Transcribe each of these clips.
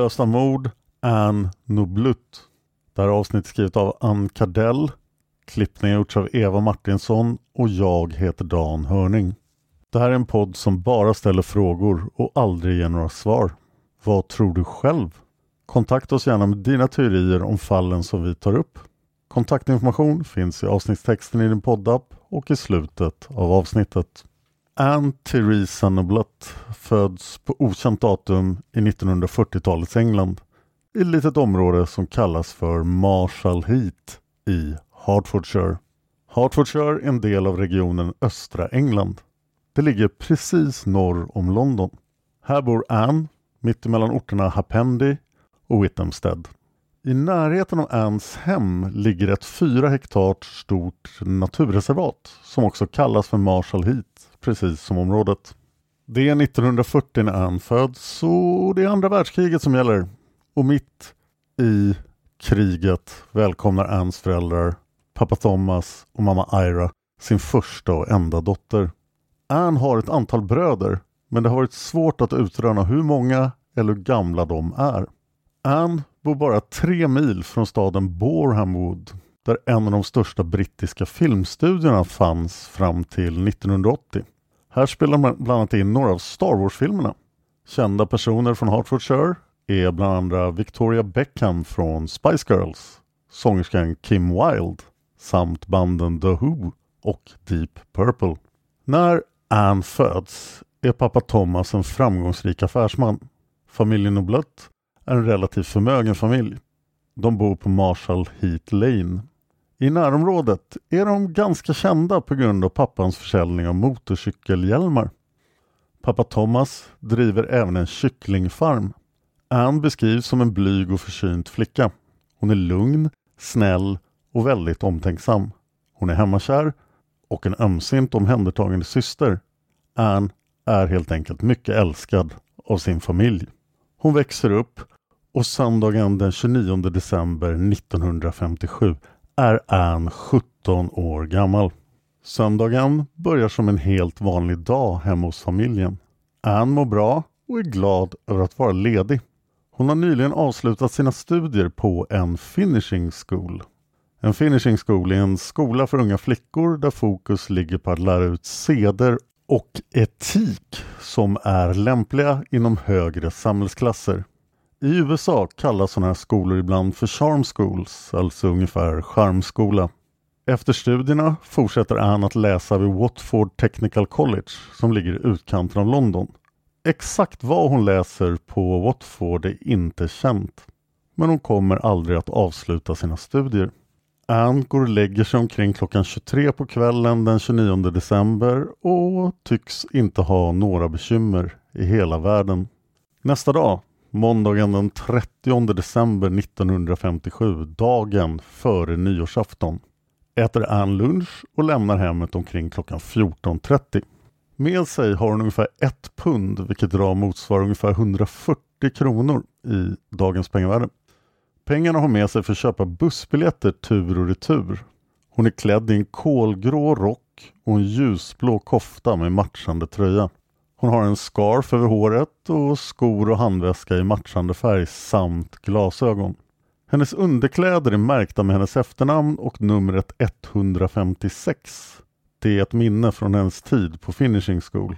Olösta mord, Ann Noblut. Det här avsnittet är skrivet av Ann Kardell. Klippningen har gjorts av Eva Martinsson och jag heter Dan Hörning. Det här är en podd som bara ställer frågor och aldrig ger några svar. Vad tror du själv? Kontakta oss gärna med dina teorier om fallen som vi tar upp. Kontaktinformation finns i avsnittstexten i din poddapp och i slutet av avsnittet. Anne Theresa Noblet föds på okänt datum i 1940-talets England i ett litet område som kallas för Marshall Heath i Hertfordshire. Hertfordshire är en del av regionen östra England. Det ligger precis norr om London. Här bor Anne mittemellan orterna Hapendi och Whittemstead. I närheten av Anns hem ligger ett fyra hektar stort naturreservat som också kallas för Marshall Heat precis som området. Det är 1940 när Ann föds och det är andra världskriget som gäller. Och mitt i kriget välkomnar Anns föräldrar, pappa Thomas och mamma Ira, sin första och enda dotter. Ann har ett antal bröder, men det har varit svårt att utröna hur många eller hur gamla de är. Ann bor bara tre mil från staden Borehamwood där en av de största brittiska filmstudierna fanns fram till 1980. Här spelar man bland annat in några av Star Wars-filmerna. Kända personer från Hertfordshire är bland andra Victoria Beckham från Spice Girls, sångerskan Kim Wilde samt banden The Who och Deep Purple. När Anne föds är pappa Thomas en framgångsrik affärsman. Familjen Noblet är en relativt förmögen familj. De bor på Marshall Heat Lane. I närområdet är de ganska kända på grund av pappans försäljning av motorcykelhjälmar. Pappa Thomas driver även en kycklingfarm. Anne beskrivs som en blyg och försynt flicka. Hon är lugn, snäll och väldigt omtänksam. Hon är hemmakär och en ömsint omhändertagande syster. Anne är helt enkelt mycket älskad av sin familj. Hon växer upp och söndagen den 29 december 1957 är Anne 17 år gammal. Söndagen börjar som en helt vanlig dag hemma hos familjen. Anne mår bra och är glad över att vara ledig. Hon har nyligen avslutat sina studier på en finishing school. En finishing school är en skola för unga flickor där fokus ligger på att lära ut seder och etik som är lämpliga inom högre samhällsklasser. I USA kallas sådana här skolor ibland för charm schools, alltså ungefär charmskola. Efter studierna fortsätter Anne att läsa vid Watford Technical College som ligger i utkanten av London. Exakt vad hon läser på Watford är inte känt. Men hon kommer aldrig att avsluta sina studier. Anne går och lägger sig omkring klockan 23 på kvällen den 29 december och tycks inte ha några bekymmer i hela världen. Nästa dag, måndagen den 30 december 1957, dagen före nyårsafton, äter Anne lunch och lämnar hemmet omkring klockan 14.30. Med sig har hon ungefär ett pund, vilket idag motsvarar ungefär 140 kronor i dagens pengavärde. Pengarna har med sig för att köpa bussbiljetter tur och retur. Hon är klädd i en kolgrå rock och en ljusblå kofta med matchande tröja. Hon har en scarf över håret och skor och handväska i matchande färg samt glasögon. Hennes underkläder är märkta med hennes efternamn och numret 156. Det är ett minne från hennes tid på Finishing School.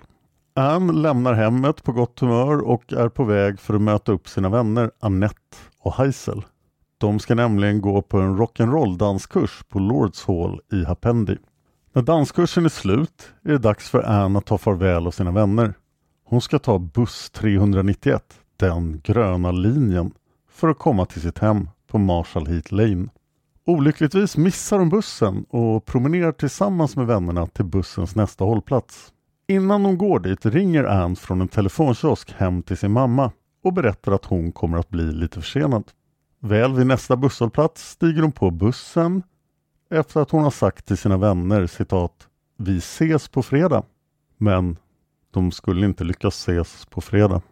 Anne lämnar hemmet på gott humör och är på väg för att möta upp sina vänner Annette och Heisel. De ska nämligen gå på en rock'n'roll danskurs på Lords Hall i Hapendi. När danskursen är slut är det dags för Anne att ta farväl av sina vänner. Hon ska ta buss 391, den gröna linjen, för att komma till sitt hem på Marshall Heath Lane. Olyckligtvis missar hon bussen och promenerar tillsammans med vännerna till bussens nästa hållplats. Innan hon går dit ringer Anne från en telefonkiosk hem till sin mamma och berättar att hon kommer att bli lite försenad. Väl vid nästa busshållplats stiger hon på bussen efter att hon har sagt till sina vänner citat Vi ses på fredag. Men de skulle inte lyckas ses på fredag.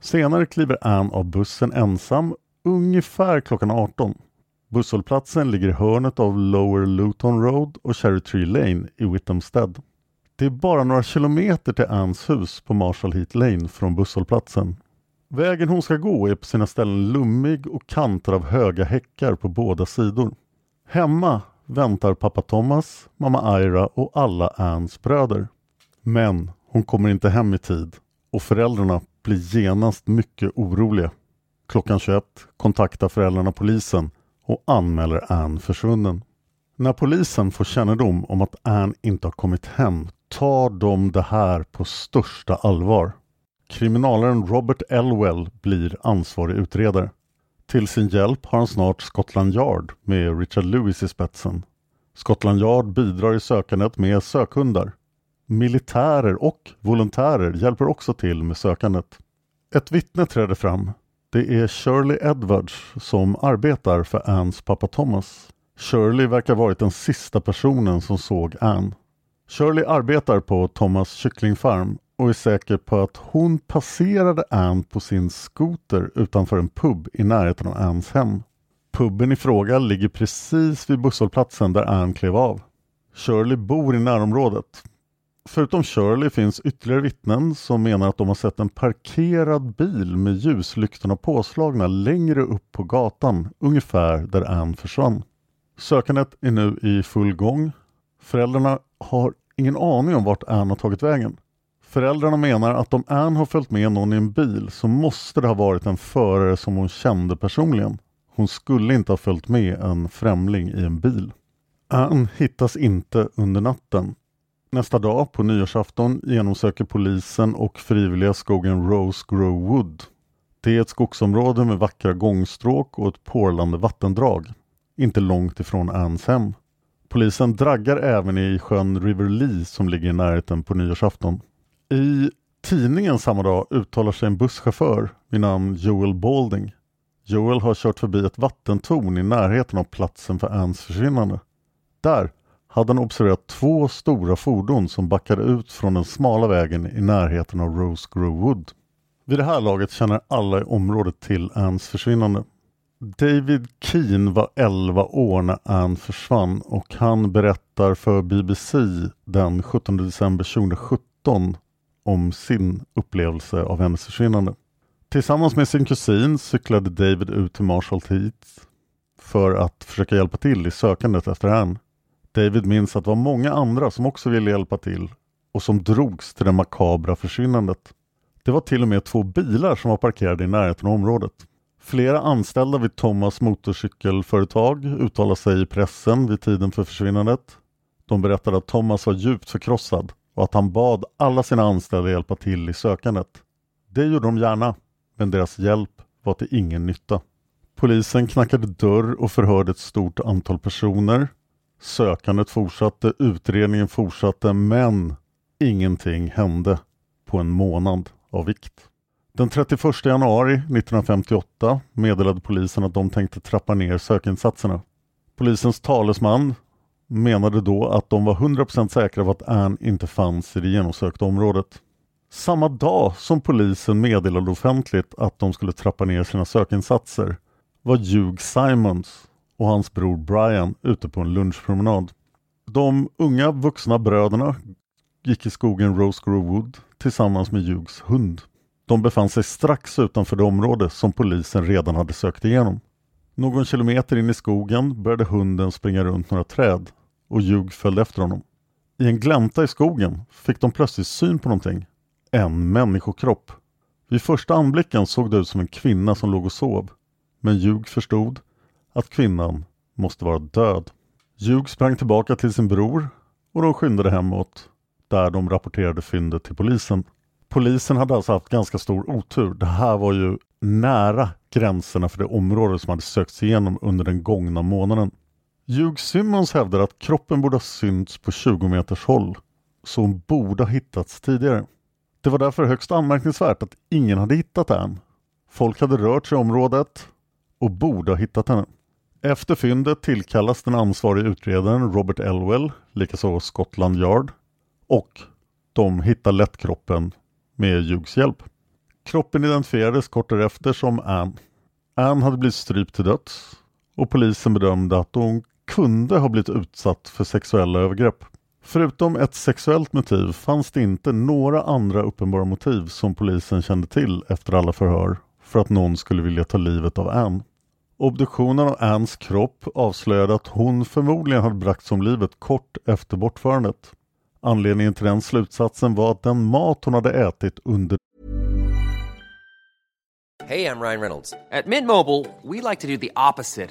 Senare kliver Anne av bussen ensam ungefär klockan 18. Busshållplatsen ligger i hörnet av Lower Luton Road och Cherry Tree Lane i Whittamstead. Det är bara några kilometer till Anns hus på Marshall Heath Lane från busshållplatsen. Vägen hon ska gå är på sina ställen lummig och kantad av höga häckar på båda sidor. Hemma väntar pappa Thomas, mamma Ira och alla Anns bröder. Men hon kommer inte hem i tid och föräldrarna blir genast mycket oroliga. Klockan 21 kontaktar föräldrarna polisen och anmäler Ann försvunnen. När polisen får kännedom om att Ann inte har kommit hem tar de det här på största allvar. Kriminalaren Robert Elwell blir ansvarig utredare. Till sin hjälp har han snart Scotland Yard med Richard Lewis i spetsen. Scotland Yard bidrar i sökandet med sökhundar. Militärer och volontärer hjälper också till med sökandet. Ett vittne träder fram. Det är Shirley Edwards som arbetar för Anns pappa Thomas. Shirley verkar varit den sista personen som såg Ann. Shirley arbetar på Thomas kycklingfarm och är säker på att hon passerade Ann på sin skoter utanför en pub i närheten av Anns hem. Puben i fråga ligger precis vid busshållplatsen där Ann klev av. Shirley bor i närområdet. Förutom Shirley finns ytterligare vittnen som menar att de har sett en parkerad bil med ljuslyktorna påslagna längre upp på gatan, ungefär där Ann försvann. Sökandet är nu i full gång. Föräldrarna har ingen aning om vart Ann har tagit vägen. Föräldrarna menar att om Ann har följt med någon i en bil så måste det ha varit en förare som hon kände personligen. Hon skulle inte ha följt med en främling i en bil. Ann hittas inte under natten. Nästa dag, på nyårsafton, genomsöker polisen och frivilliga skogen Rose Grove Wood. Det är ett skogsområde med vackra gångstråk och ett porlande vattendrag. Inte långt ifrån Anns hem. Polisen draggar även i sjön River Lee som ligger i närheten på nyårsafton. I tidningen samma dag uttalar sig en busschaufför vid namn Joel Balding. Joel har kört förbi ett vattentorn i närheten av platsen för Anns försvinnande. Där hade han observerat två stora fordon som backade ut från den smala vägen i närheten av Rose Grove Wood. Vid det här laget känner alla i området till Anns försvinnande. David Keen var 11 år när Ann försvann och han berättar för BBC den 17 december 2017 om sin upplevelse av hennes försvinnande. Tillsammans med sin kusin cyklade David ut till Marshall Heath för att försöka hjälpa till i sökandet efter henne. David minns att det var många andra som också ville hjälpa till och som drogs till det makabra försvinnandet. Det var till och med två bilar som var parkerade i närheten av området. Flera anställda vid Thomas motorcykelföretag uttalade sig i pressen vid tiden för försvinnandet. De berättade att Thomas var djupt förkrossad och att han bad alla sina anställda hjälpa till i sökandet. Det gjorde de gärna, men deras hjälp var till ingen nytta. Polisen knackade dörr och förhörde ett stort antal personer. Sökandet fortsatte, utredningen fortsatte, men ingenting hände på en månad av vikt. Den 31 januari 1958 meddelade polisen att de tänkte trappa ner sökinsatserna. Polisens talesman menade då att de var 100% säkra på att Ann inte fanns i det genomsökta området. Samma dag som polisen meddelade offentligt att de skulle trappa ner sina sökinsatser var Hugh Simons och hans bror Brian ute på en lunchpromenad. De unga vuxna bröderna gick i skogen Rose Grove Wood tillsammans med Hughs hund. De befann sig strax utanför det område som polisen redan hade sökt igenom. Någon kilometer in i skogen började hunden springa runt några träd och Ljug följde efter honom. I en glänta i skogen fick de plötsligt syn på någonting. En människokropp. Vid första anblicken såg det ut som en kvinna som låg och sov. Men Hugh förstod att kvinnan måste vara död. Hugh sprang tillbaka till sin bror och de skyndade hemåt där de rapporterade fyndet till polisen. Polisen hade alltså haft ganska stor otur. Det här var ju nära gränserna för det område som hade sökts igenom under den gångna månaden. Hugh Simmons hävdar att kroppen borde ha synts på 20 meters håll, så hon borde ha hittats tidigare. Det var därför högst anmärkningsvärt att ingen hade hittat henne. Folk hade rört sig i området och borde ha hittat henne. Efter fyndet tillkallas den ansvarige utredaren Robert Elwell, likaså Scotland Yard, och de hittar lätt kroppen med Hughes hjälp. Kroppen identifierades kort därefter som Ann. Ann hade blivit strypt till döds och polisen bedömde att hon kunde ha blivit utsatt för sexuella övergrepp. Förutom ett sexuellt motiv fanns det inte några andra uppenbara motiv som polisen kände till efter alla förhör för att någon skulle vilja ta livet av Ann. Obduktionen av Anns kropp avslöjade att hon förmodligen hade bragts om livet kort efter bortförandet. Anledningen till den slutsatsen var att den mat hon hade ätit under Hey, I'm Ryan Reynolds. At Mint Mobile, we like to do the opposite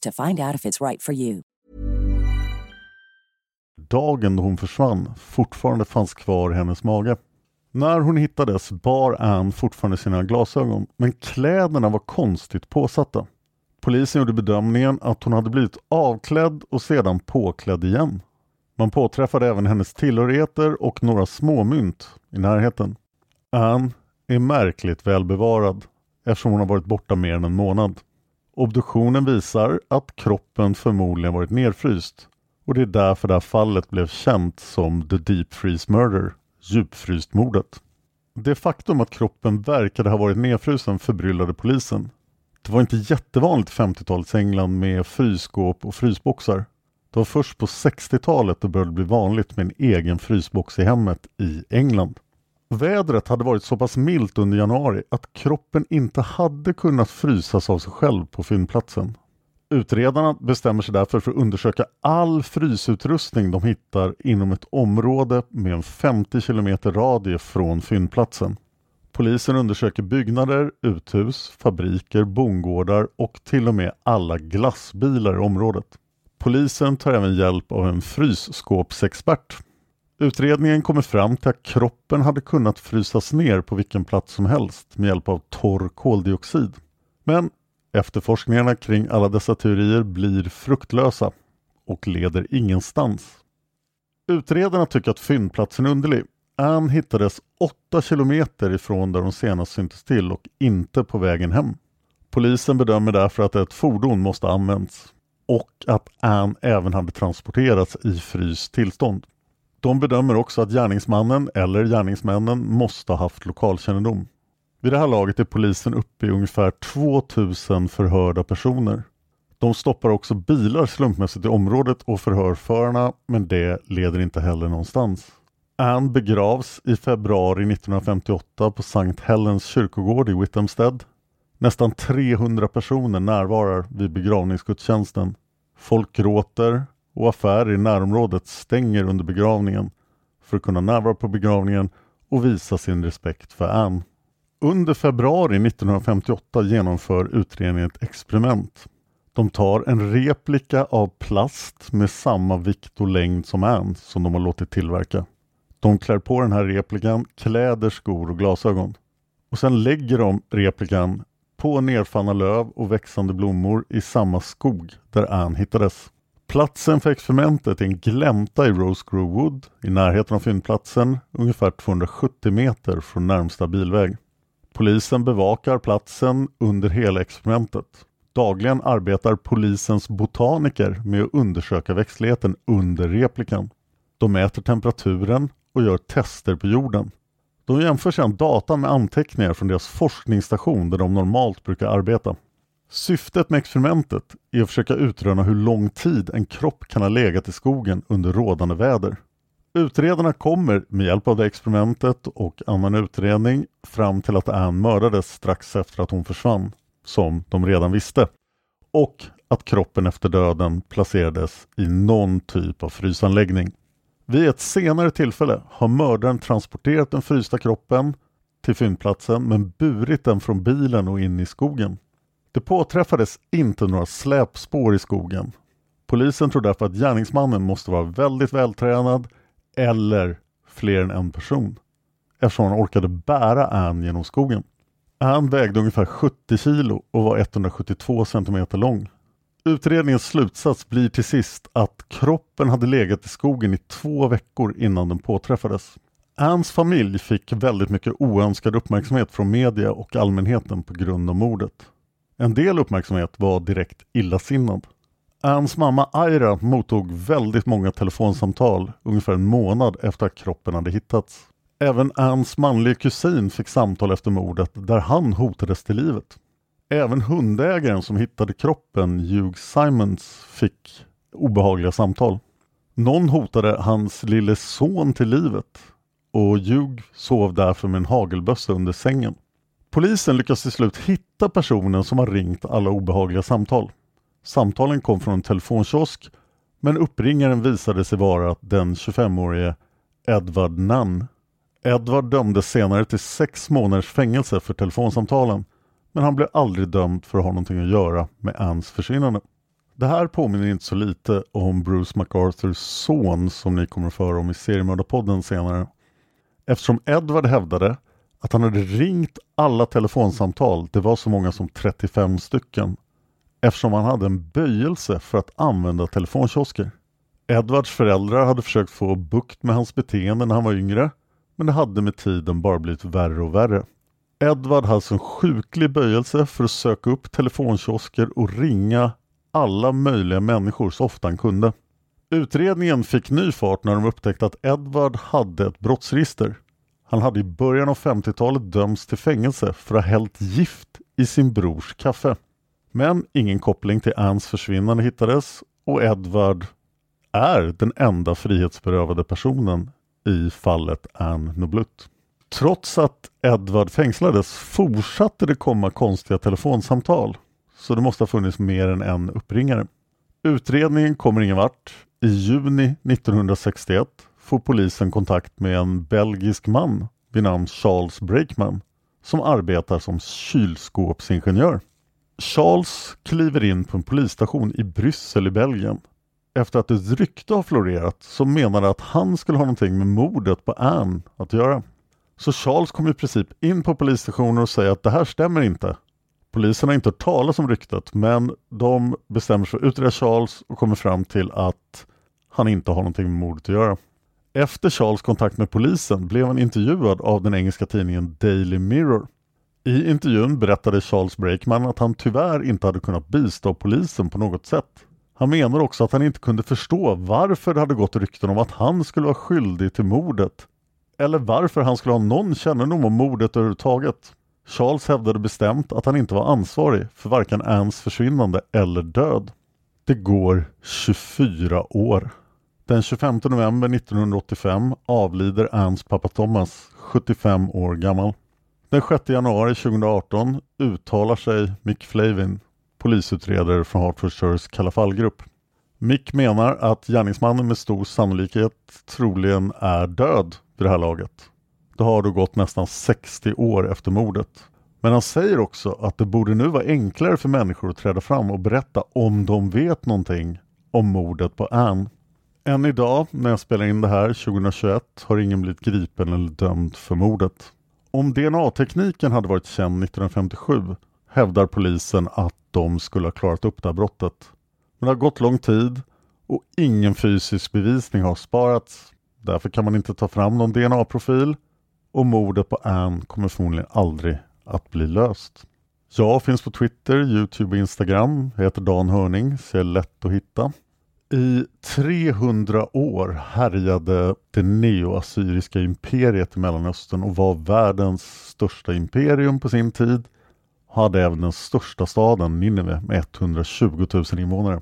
to find out if it's right for you. dagen då hon försvann fortfarande fanns kvar i hennes mage. När hon hittades bar Ann fortfarande sina glasögon, men kläderna var konstigt påsatta. Polisen gjorde bedömningen att hon hade blivit avklädd och sedan påklädd igen. Man påträffade även hennes tillhörigheter och några småmynt i närheten. Ann är märkligt välbevarad eftersom hon har varit borta mer än en månad. Obduktionen visar att kroppen förmodligen varit nedfryst och det är därför det här fallet blev känt som The Deep Freeze Murder, djupfrystmordet. Det faktum att kroppen verkade ha varit nedfrusen förbryllade polisen. Det var inte jättevanligt i 50-talets England med frysskåp och frysboxar. Det var först på 60-talet det började bli vanligt med en egen frysbox i hemmet i England. Vädret hade varit så pass milt under januari att kroppen inte hade kunnat frysas av sig själv på fyndplatsen. Utredarna bestämmer sig därför för att undersöka all frysutrustning de hittar inom ett område med en 50 km radie från fyndplatsen. Polisen undersöker byggnader, uthus, fabriker, bondgårdar och till och med alla glassbilar i området. Polisen tar även hjälp av en frysskåpsexpert. Utredningen kommer fram till att kroppen hade kunnat frysas ner på vilken plats som helst med hjälp av torr koldioxid. Men efterforskningarna kring alla dessa teorier blir fruktlösa och leder ingenstans. Utredarna tycker att fyndplatsen är underlig. Ann hittades 8 kilometer ifrån där hon senast syntes till och inte på vägen hem. Polisen bedömer därför att ett fordon måste ha använts och att Ann även hade transporterats i fryst tillstånd. De bedömer också att gärningsmannen eller gärningsmännen måste ha haft lokalkännedom. Vid det här laget är polisen uppe i ungefär 2000 förhörda personer. De stoppar också bilar slumpmässigt i området och förhör förarna men det leder inte heller någonstans. Anne begravs i februari 1958 på Sankt Helens kyrkogård i Whittamstead. Nästan 300 personer närvarar vid begravningsgudstjänsten. Folk gråter och affärer i närområdet stänger under begravningen för att kunna närvara på begravningen och visa sin respekt för Anne. Under februari 1958 genomför utredningen ett experiment. De tar en replika av plast med samma vikt och längd som Anne som de har låtit tillverka. De klär på den här replikan kläder, skor och glasögon. Och sen lägger de replikan på nerfallna löv och växande blommor i samma skog där Anne hittades. Platsen för experimentet är en glänta i Rosegrove Wood i närheten av fyndplatsen, ungefär 270 meter från närmsta bilväg. Polisen bevakar platsen under hela experimentet. Dagligen arbetar polisens botaniker med att undersöka växtligheten under replikan. De mäter temperaturen och gör tester på jorden. De jämför sedan data med anteckningar från deras forskningsstation där de normalt brukar arbeta. Syftet med experimentet är att försöka utröna hur lång tid en kropp kan ha legat i skogen under rådande väder. Utredarna kommer med hjälp av det experimentet och annan utredning fram till att Anne mördades strax efter att hon försvann, som de redan visste, och att kroppen efter döden placerades i någon typ av frysanläggning. Vid ett senare tillfälle har mördaren transporterat den frysta kroppen till fyndplatsen men burit den från bilen och in i skogen. Det påträffades inte några släpspår i skogen. Polisen tror därför att gärningsmannen måste vara väldigt vältränad eller fler än en person eftersom han orkade bära Ann genom skogen. Ann vägde ungefär 70 kilo och var 172 centimeter lång. Utredningens slutsats blir till sist att kroppen hade legat i skogen i två veckor innan den påträffades. Anns familj fick väldigt mycket oönskad uppmärksamhet från media och allmänheten på grund av mordet. En del uppmärksamhet var direkt illasinnad. Anns mamma Aira mottog väldigt många telefonsamtal ungefär en månad efter att kroppen hade hittats. Även Anns manliga kusin fick samtal efter mordet där han hotades till livet. Även hundägaren som hittade kroppen, Hugh Simons, fick obehagliga samtal. Någon hotade hans lille son till livet och Hugh sov därför med en hagelbössa under sängen. Polisen lyckas till slut hitta personen som har ringt alla obehagliga samtal. Samtalen kom från en telefonkiosk men uppringaren visade sig vara den 25-årige Edward Nunn. Edward dömdes senare till sex månaders fängelse för telefonsamtalen men han blev aldrig dömd för att ha någonting att göra med Anns försvinnande. Det här påminner inte så lite om Bruce MacArthurs son som ni kommer att föra om i seriemördarpodden senare. Eftersom Edward hävdade att han hade ringt alla telefonsamtal, det var så många som 35 stycken, eftersom han hade en böjelse för att använda telefonkiosker. Edwards föräldrar hade försökt få bukt med hans beteende när han var yngre, men det hade med tiden bara blivit värre och värre. Edward hade en sjuklig böjelse för att söka upp telefonkiosker och ringa alla möjliga människor så ofta han kunde. Utredningen fick ny fart när de upptäckte att Edward hade ett brottsregister. Han hade i början av 50-talet dömts till fängelse för att ha hällt gift i sin brors kaffe. Men ingen koppling till Anns försvinnande hittades och Edward är den enda frihetsberövade personen i fallet Ann Noblut. Trots att Edward fängslades fortsatte det komma konstiga telefonsamtal så det måste ha funnits mer än en uppringare. Utredningen kommer ingen vart. I juni 1961 får polisen kontakt med en belgisk man vid namn Charles Breakman som arbetar som kylskåpsingenjör. Charles kliver in på en polisstation i Bryssel i Belgien. Efter att ett rykte har florerat som menade att han skulle ha någonting med mordet på Anne att göra. Så Charles kommer i princip in på polisstationen och säger att det här stämmer inte. Polisen har inte hört talas om ryktet men de bestämmer sig för att utreda Charles och kommer fram till att han inte har någonting med mordet att göra. Efter Charles kontakt med polisen blev han intervjuad av den engelska tidningen Daily Mirror. I intervjun berättade Charles Breakman att han tyvärr inte hade kunnat bistå polisen på något sätt. Han menar också att han inte kunde förstå varför det hade gått rykten om att han skulle vara skyldig till mordet. Eller varför han skulle ha någon kännedom om mordet överhuvudtaget. Charles hävdade bestämt att han inte var ansvarig för varken Anns försvinnande eller död. Det går 24 år. Den 25 november 1985 avlider Ernst pappa Thomas, 75 år gammal. Den 6 januari 2018 uttalar sig Mick Flavin, polisutredare från Hartfordshires Kalla fallgrupp. Mick menar att gärningsmannen med stor sannolikhet troligen är död vid det här laget. Det har då gått nästan 60 år efter mordet. Men han säger också att det borde nu vara enklare för människor att träda fram och berätta om de vet någonting om mordet på Anne. Än idag, när jag spelar in det här 2021, har ingen blivit gripen eller dömd för mordet. Om DNA-tekniken hade varit känd 1957 hävdar polisen att de skulle ha klarat upp det här brottet. Men det har gått lång tid och ingen fysisk bevisning har sparats. Därför kan man inte ta fram någon DNA-profil och mordet på Anne kommer förmodligen aldrig att bli löst. Jag finns på Twitter, Youtube och Instagram. Jag heter Dan Hörning, så jag är lätt att hitta. I 300 år härjade det neoassyriska imperiet i Mellanöstern och var världens största imperium på sin tid. Hade även den största staden, Nineve, med 120 000 invånare.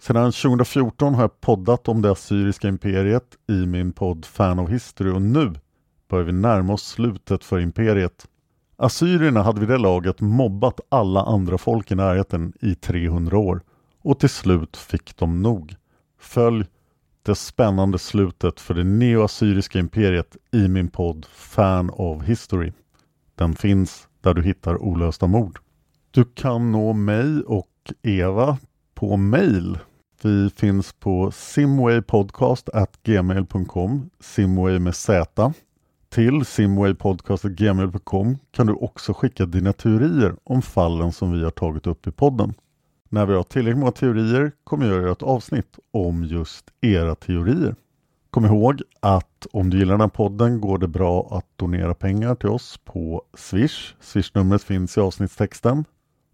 Sedan 2014 har jag poddat om det assyriska imperiet i min podd Fan of History och nu börjar vi närma oss slutet för imperiet. Assyrierna hade vid det laget mobbat alla andra folk i närheten i 300 år och till slut fick de nog. Följ det spännande slutet för det neoassyriska imperiet i min podd Fan of History. Den finns där du hittar olösta mord. Du kan nå mig och Eva på mail. Vi finns på simwaypodcast.gmail.com Simway med Z. Till simwaypodcast.gmail.com kan du också skicka dina teorier om fallen som vi har tagit upp i podden. När vi har tillräckligt många teorier kommer jag göra ett avsnitt om just era teorier. Kom ihåg att om du gillar den här podden går det bra att donera pengar till oss på Swish. Swishnumret finns i avsnittstexten.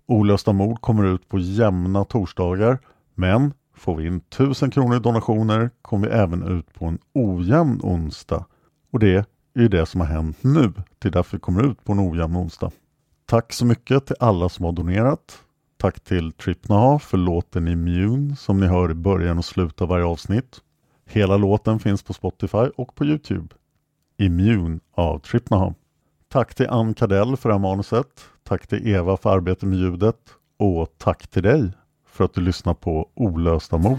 Olösta mord kommer ut på jämna torsdagar men får vi in 1000 kronor i donationer kommer vi även ut på en ojämn onsdag. Och det är ju det som har hänt nu. Det är därför vi kommer ut på en ojämn onsdag. Tack så mycket till alla som har donerat. Tack till Tripnaha för låten Immune som ni hör i början och slutet av varje avsnitt. Hela låten finns på Spotify och på Youtube. Immune av Tripnaha. Tack till Ann Kadell för det här manuset. Tack till Eva för arbetet med ljudet. Och tack till dig för att du lyssnar på Olösta mord.